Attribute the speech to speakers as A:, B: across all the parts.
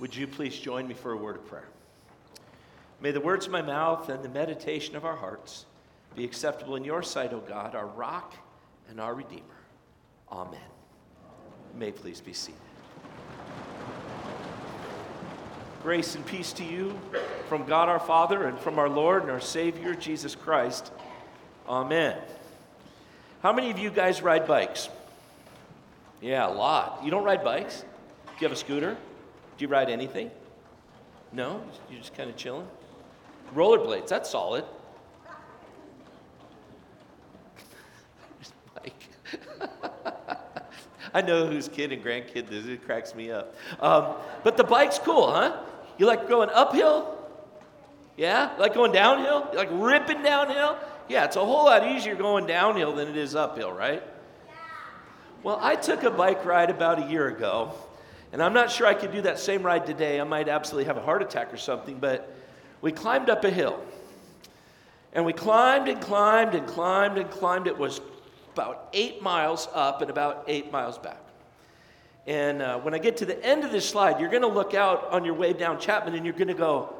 A: Would you please join me for a word of prayer? May the words of my mouth and the meditation of our hearts be acceptable in your sight, O God, our rock and our Redeemer. Amen. You may please be seated. Grace and peace to you from God our Father and from our Lord and our Savior, Jesus Christ. Amen. How many of you guys ride bikes? Yeah, a lot. You don't ride bikes? Do you have a scooter? Do you ride anything? No? You're just kind of chilling? Rollerblades, that's solid. I know whose kid and grandkid this is. It cracks me up. Um, but the bike's cool, huh? You like going uphill? Yeah? Like going downhill? You like ripping downhill? Yeah, it's a whole lot easier going downhill than it is uphill, right? Yeah. Well, I took a bike ride about a year ago, and I'm not sure I could do that same ride today. I might absolutely have a heart attack or something, but we climbed up a hill. And we climbed and climbed and climbed and climbed. It was about eight miles up and about eight miles back. And uh, when I get to the end of this slide, you're going to look out on your way down Chapman and you're going to go,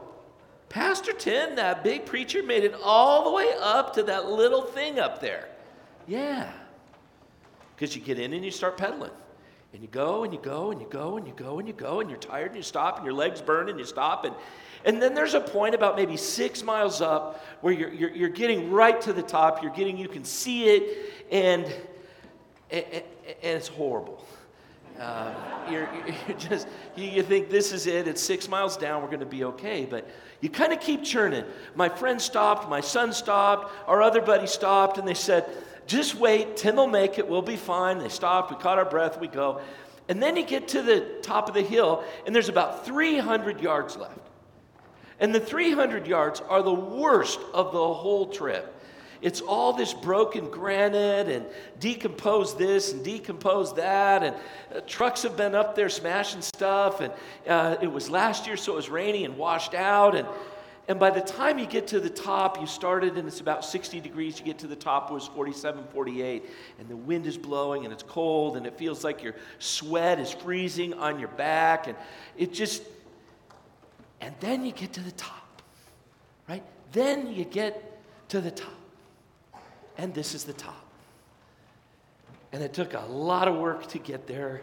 A: Pastor Tim, that big preacher made it all the way up to that little thing up there. Yeah. Because you get in and you start pedaling. And you go and you go and you go and you go and you go and you're tired and you stop and your legs burn and you stop. And, and then there's a point about maybe six miles up where you're, you're, you're getting right to the top. You're getting, you can see it and, and, and it's horrible. Uh, you're, you're, just, you, you think this is it, it's six miles down, we're going to be okay. But you kind of keep churning. My friend stopped, my son stopped, our other buddy stopped, and they said, just wait, Tim will make it, we'll be fine. They stopped, we caught our breath, we go. And then you get to the top of the hill, and there's about 300 yards left. And the 300 yards are the worst of the whole trip. It's all this broken granite and decomposed this and decomposed that. And uh, trucks have been up there smashing stuff. And uh, it was last year, so it was rainy and washed out. And, and by the time you get to the top, you started and it's about 60 degrees. You get to the top, it was 47, 48. And the wind is blowing and it's cold and it feels like your sweat is freezing on your back. And it just, and then you get to the top, right? Then you get to the top and this is the top. And it took a lot of work to get there.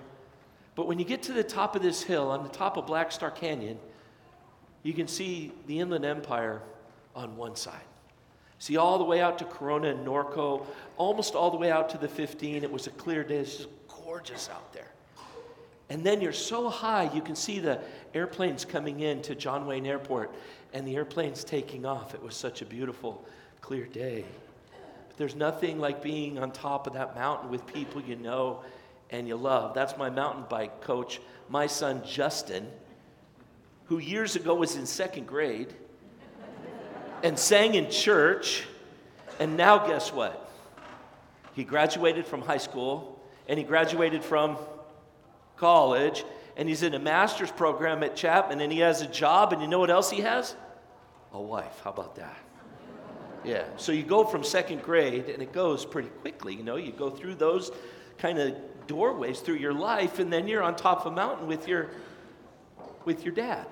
A: But when you get to the top of this hill, on the top of Black Star Canyon, you can see the Inland Empire on one side. See all the way out to Corona and Norco, almost all the way out to the 15. It was a clear day. It's just gorgeous out there. And then you're so high, you can see the airplanes coming in to John Wayne Airport and the airplanes taking off. It was such a beautiful, clear day. But There's nothing like being on top of that mountain with people you know and you love. That's my mountain bike coach, my son Justin, who years ago was in second grade and sang in church. And now, guess what? He graduated from high school and he graduated from college and he's in a master's program at Chapman and he has a job. And you know what else he has? A wife. How about that? Yeah. So you go from second grade, and it goes pretty quickly. You know, you go through those kind of doorways through your life, and then you're on top of a mountain with your with your dad.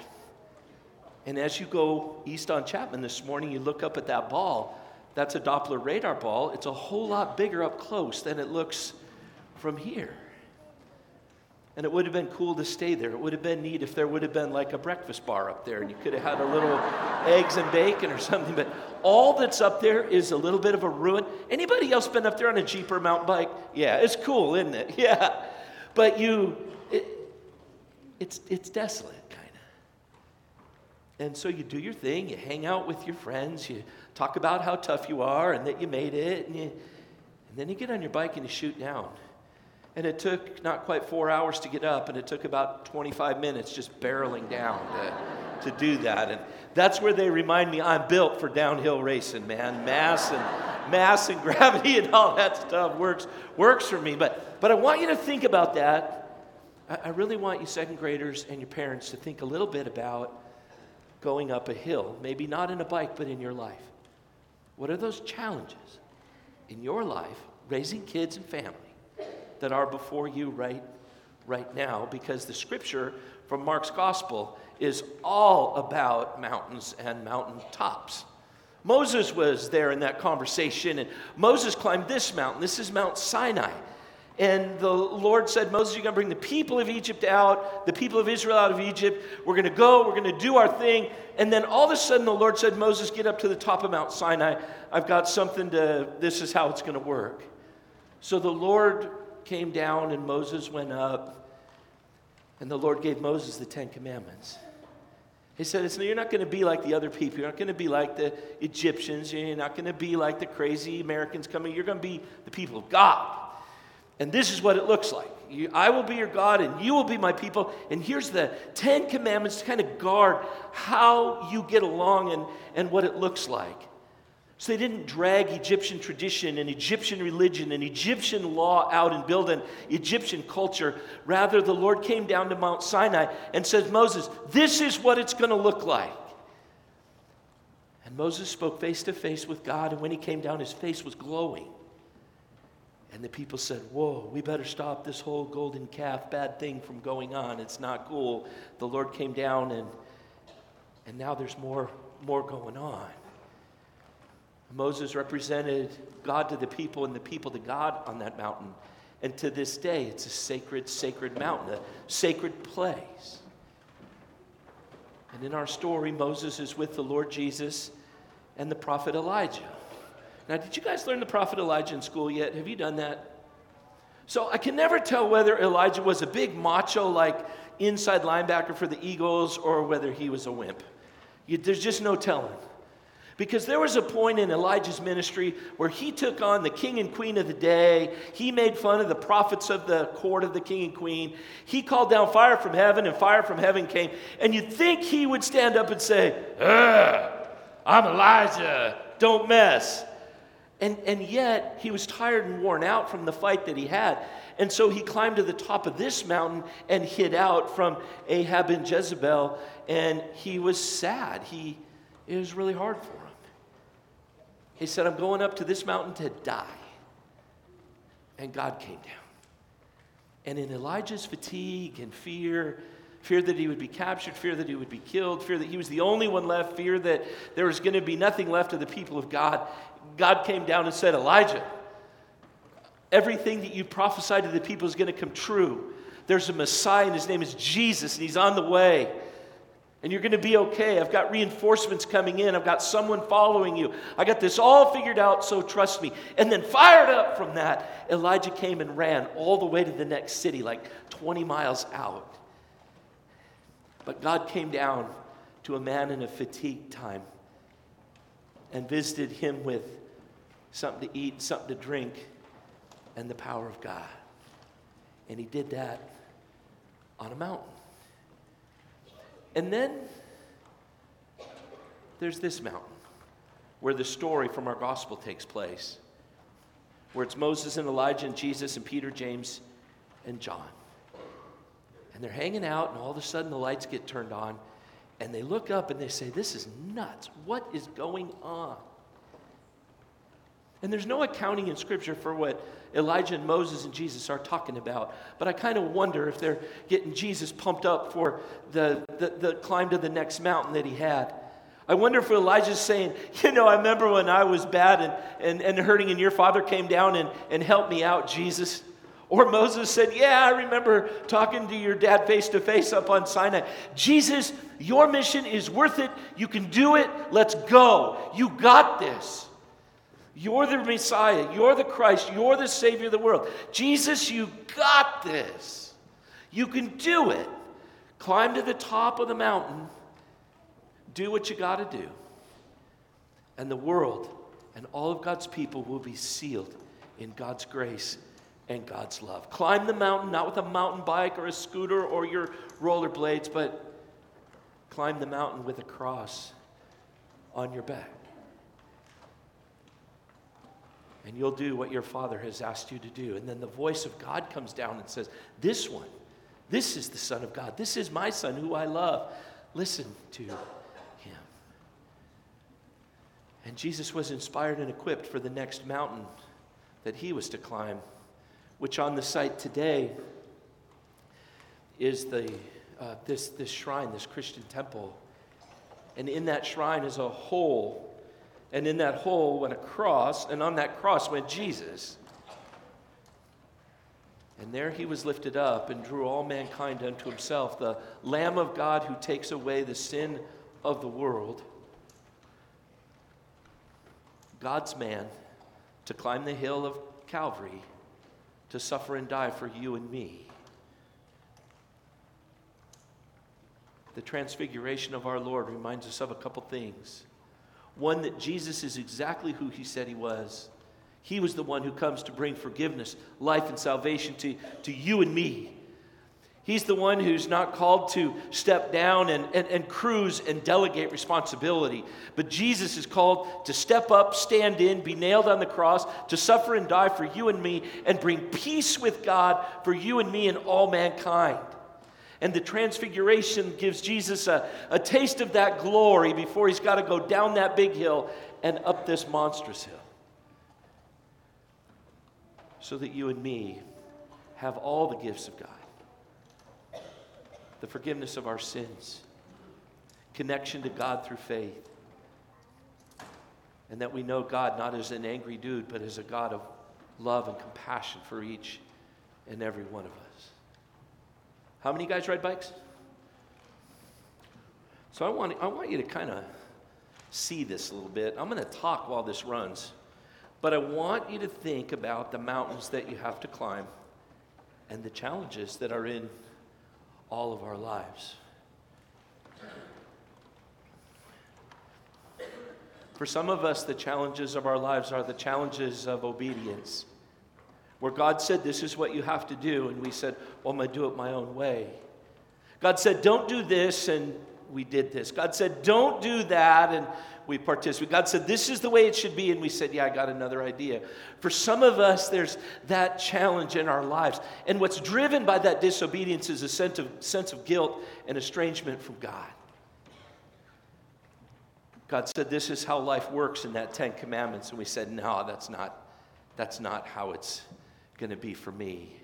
A: And as you go east on Chapman this morning, you look up at that ball. That's a Doppler radar ball. It's a whole lot bigger up close than it looks from here. And it would have been cool to stay there. It would have been neat if there would have been like a breakfast bar up there and you could have had a little eggs and bacon or something. But all that's up there is a little bit of a ruin. Anybody else been up there on a Jeep or mountain bike? Yeah, it's cool, isn't it? Yeah. But you, it, it's, it's desolate, kind of. And so you do your thing, you hang out with your friends, you talk about how tough you are and that you made it, and, you, and then you get on your bike and you shoot down. And it took not quite four hours to get up, and it took about 25 minutes just barreling down to, to do that. And that's where they remind me I'm built for downhill racing, man. Mass and mass and gravity and all that stuff works works for me. But but I want you to think about that. I, really want you second graders and your parents to think a little bit about going up a hill, maybe not in a bike, but in your life. What are those challenges in your life, raising kids and family? that are before you right, right now because the scripture from Mark's gospel is all about mountains and mountain tops. Moses was there in that conversation, and Moses climbed this mountain. This is Mount Sinai. And the Lord said, Moses, you're going to bring the people of Egypt out, the people of Israel out of Egypt. We're going to go, we're going to do our thing. And then all of a sudden, the Lord said, Moses, get up to the top of Mount Sinai. I've got something to, this is how it's going to work. So the Lord came down, and Moses went up, and the Lord gave Moses the Ten Commandments. He said, You're not going to be like the other people. You're not going to be like the Egyptians. You're not going to be like the crazy Americans coming. You're going to be the people of God. And this is what it looks like. You, I will be your God and you will be my people. And here's the Ten Commandments to kind of guard how you get along and, and what it looks like. So they didn't drag Egyptian tradition and Egyptian religion and Egyptian law out and build an Egyptian culture. Rather, the Lord came down to Mount Sinai and said, Moses, this is what it's going to look like. And Moses spoke face to face with God, and when he came down, his face was glowing. And the people said, Whoa, we better stop this whole golden calf bad thing from going on. It's not cool. The Lord came down, and, and now there's more, more going on. Moses represented God to the people and the people to God on that mountain. And to this day, it's a sacred, sacred mountain, a sacred place. And in our story, Moses is with the Lord Jesus and the prophet Elijah. Now, did you guys learn the prophet Elijah in school yet? Have you done that? So I can never tell whether Elijah was a big macho, like inside linebacker for the Eagles, or whether he was a wimp. You, there's just no telling. Because there was a point in Elijah's ministry where he took on the king and queen of the day. He made fun of the prophets of the court of the king and queen. He called down fire from heaven, and fire from heaven came. And you'd think he would stand up and say, I'm Elijah, don't mess. And, and yet, he was tired and worn out from the fight that he had. And so he climbed to the top of this mountain and hid out from Ahab and Jezebel. And he was sad. He, it was really hard for him. He said, I'm going up to this mountain to die. And God came down. And in Elijah's fatigue and fear, fear that he would be captured, fear that he would be killed, fear that he was the only one left, fear that there was going to be nothing left of the people of God, God came down and said, Elijah, everything that you prophesied to the people is going to come true. There's a Messiah, and his name is Jesus, and he's on the way. And you're going to be okay. I've got reinforcements coming in. I've got someone following you. I got this all figured out, so trust me. And then, fired up from that, Elijah came and ran all the way to the next city, like 20 miles out. But God came down to a man in a fatigue time and visited him with something to eat, something to drink, and the power of God. And he did that on a mountain. And then there's this mountain where the story from our gospel takes place, where it's Moses and Elijah and Jesus and Peter, James, and John. And they're hanging out, and all of a sudden the lights get turned on, and they look up and they say, This is nuts. What is going on? And there's no accounting in Scripture for what Elijah and Moses and Jesus are talking about. But I kind of wonder if they're getting Jesus pumped up for the, the, the, climb to the next mountain that he had. I wonder if Elijah's saying, You know, I remember when I was bad and, and, and hurting, and your father came down and, and helped me out, Jesus. Or Moses said, Yeah, I remember talking to your dad face to face up on Sinai. Jesus, your mission is worth it. You can do it. Let's go. You got this. You're the Messiah. You're the Christ. You're the Savior of the world. Jesus, you got this. You can do it. Climb to the top of the mountain. Do what you got to do. And the world and all of God's people will be sealed in God's grace and God's love. Climb the mountain, not with a mountain bike or a scooter or your rollerblades, but climb the mountain with a cross on your back. And you'll do what your Father has asked you to do. And then the voice of God comes down and says, This one, this is the Son of God. This is my Son who I love. Listen to him. And Jesus was inspired and equipped for the next mountain that he was to climb which on the site today is the uh, this, this shrine, this Christian temple. And in that shrine is a hole. And in that hole went a cross, and on that cross went Jesus. And there he was lifted up and drew all mankind unto himself, the Lamb of God who takes away the sin of the world. God's man to climb the hill of Calvary to suffer and die for you and me. The transfiguration of our Lord reminds us of a couple things. One, that Jesus is exactly who he said he was. He was the one who comes to bring forgiveness, life, and salvation to, to you and me. He's the one who's not called to step down and, and, and cruise and delegate responsibility. But Jesus is called to step up, stand in, be nailed on the cross, to suffer and die for you and me, and bring peace with God for you and me and all mankind. And the transfiguration gives Jesus a, a taste of that glory before he's got to go down that big hill and up this monstrous hill. So that you and me have all the gifts of God the forgiveness of our sins, connection to God through faith, and that we know God not as an angry dude, but as a God of love and compassion for each and every one of us. How many guys ride bikes? So I want, I want you to kind of see this a little bit. I'm going to talk while this runs, but I want you to think about the mountains that you have to climb and the challenges that are in all of our lives. For some of us, the challenges of our lives are the challenges of obedience, where God said, This is what you have to do, and we said, Well, I'm going to do it my own way. God said, Don't do this, and we did this. God said, Don't do that, and we participated. God said, This is the way it should be. And we said, Yeah, I got another idea. For some of us, there's that challenge in our lives. And what's driven by that disobedience is a sense of, sense of guilt and estrangement from God. God said, This is how life works in that Ten Commandments. And we said, No, that's not, that's not how it's going to be for me.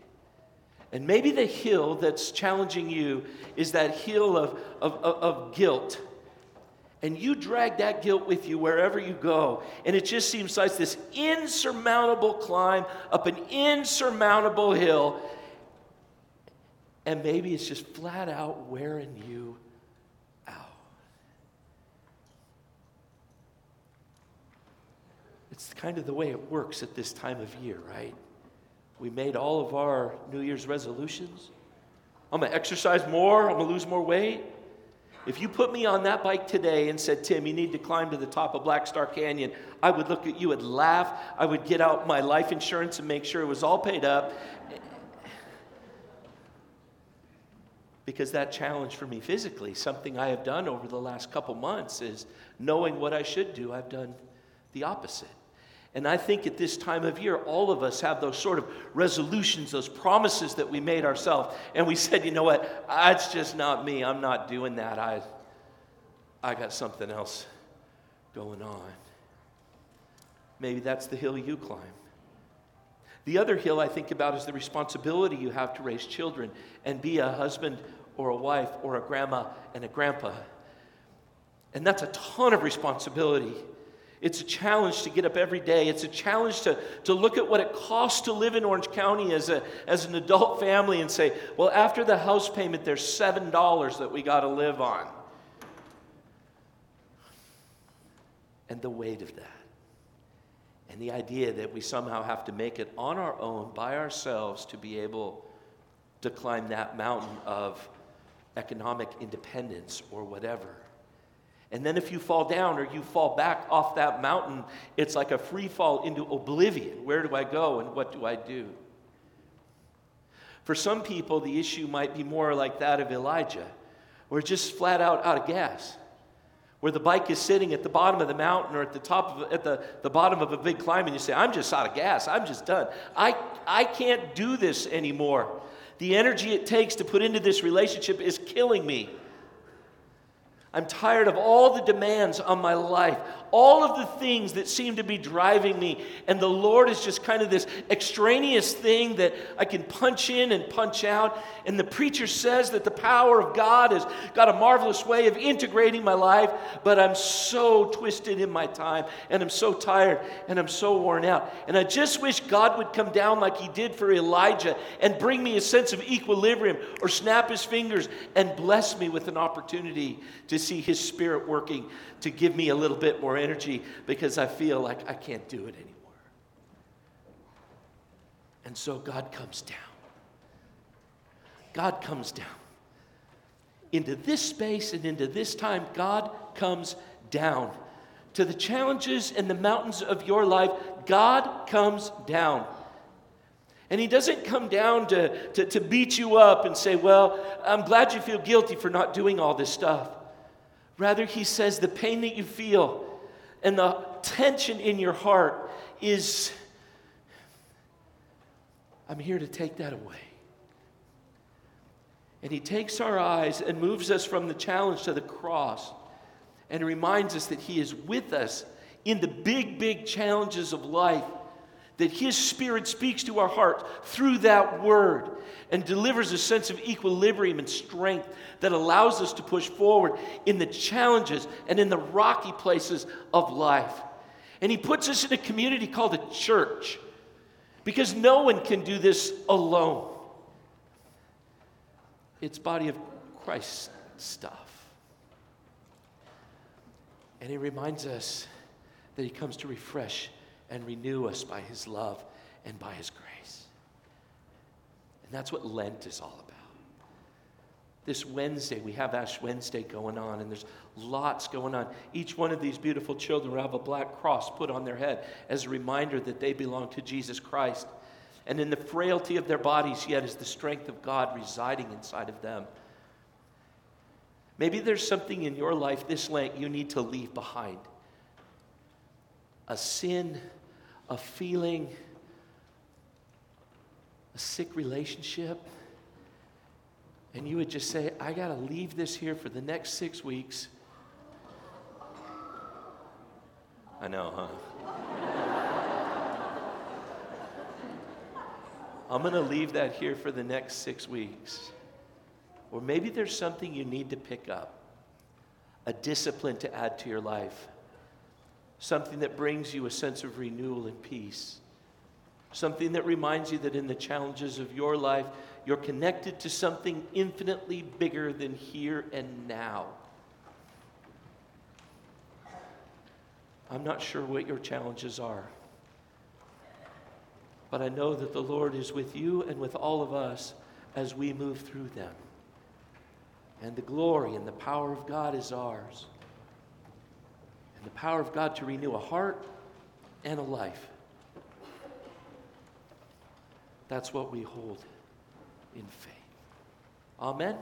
A: And maybe the hill that's challenging you is that hill of, of, of, guilt and you drag that guilt with you wherever you go. And it just seems like this insurmountable climb up an insurmountable hill. And maybe it's just flat out wearing you out. It's kind of the way it works at this time of year, right? We made all of our New Year's resolutions. I'm going to exercise more, I'm going to lose more weight. If you put me on that bike today and said, Tim, you need to climb to the top of Black Star Canyon, I would look at you and laugh. I would get out my life insurance and make sure it was all paid up. Because that challenge for me physically, something I have done over the last couple months, is knowing what I should do, I've done the opposite. And I think at this time of year, all of us have those sort of resolutions, those promises that we made ourselves. And we said, you know what? That's just not me. I'm not doing that. I, I got something else going on. Maybe that's the hill you climb. The other hill I think about is the responsibility you have to raise children and be a husband or a wife or a grandma and a grandpa. And that's a ton of responsibility. It's a challenge to get up every day. It's a challenge to, to look at what it costs to live in Orange County as, a, as an adult family and say, well, after the house payment, there's $7 that we got to live on. And the weight of that. And the idea that we somehow have to make it on our own, by ourselves, to be able to climb that mountain of economic independence or whatever. And then if you fall down or you fall back off that mountain, it's like a free fall into oblivion. Where do I go and what do I do? For some people, the issue might be more like that of Elijah, where just flat out out of gas, where the bike is sitting at the bottom of the mountain or at the top of at the, the bottom of a big climb, and you say, I'm just out of gas, I'm just done. I, I can't do this anymore. The energy it takes to put into this relationship is killing me. I'm tired of all the demands on my life, all of the things that seem to be driving me. And the Lord is just kind of this extraneous thing that I can punch in and punch out. And the preacher says that the power of God has got a marvelous way of integrating my life, but I'm so twisted in my time, and I'm so tired, and I'm so worn out. And I just wish God would come down like He did for Elijah and bring me a sense of equilibrium or snap His fingers and bless me with an opportunity to see His Spirit working to give me a little bit more energy because I feel like I can't do it anymore. And so God comes down. God comes down. Into this space and into this time, God comes down. To the challenges and the mountains of your life, God comes down. And he doesn't come down to, to, to, beat you up and say, Well, I'm glad you feel guilty for not doing all this stuff. Rather, he says the pain that you feel and the tension in your heart is, I'm here to take that away. And he takes our eyes and moves us from the challenge to the cross and reminds us that he is with us in the big, big challenges of life that His Spirit speaks to our heart through that word and delivers a sense of equilibrium and strength that allows us to push forward in the challenges and in the rocky places of life. And He puts us in a community called a church because no one can do this alone. It's body of Christ stuff. And He reminds us that He comes to refresh and renew us by His love and by His grace. And that's what Lent is all about. This Wednesday, we have Ash Wednesday going on, and there's lots going on. Each one of these beautiful children will have a black cross put on their head as a reminder that they belong to Jesus Christ. And in the frailty of their bodies, yet, is the strength of God residing inside of them. Maybe there's something in your life this Lent you need to leave behind a sin a feeling, a sick relationship, and you would just say, I got to leave this here for the next six weeks. I know, huh? I'm going to leave that here for the next six weeks. Or maybe there's something you need to pick up, a discipline to add to your life something that brings you a sense of renewal and peace, something that reminds you that in the challenges of your life, you're connected to something infinitely bigger than here and now. I'm not sure what your challenges are, but I know that the Lord is with you and with all of us as we move through them. And the glory and the power of God is ours and the power of God to renew a heart and a life. That's what we hold in faith. Amen.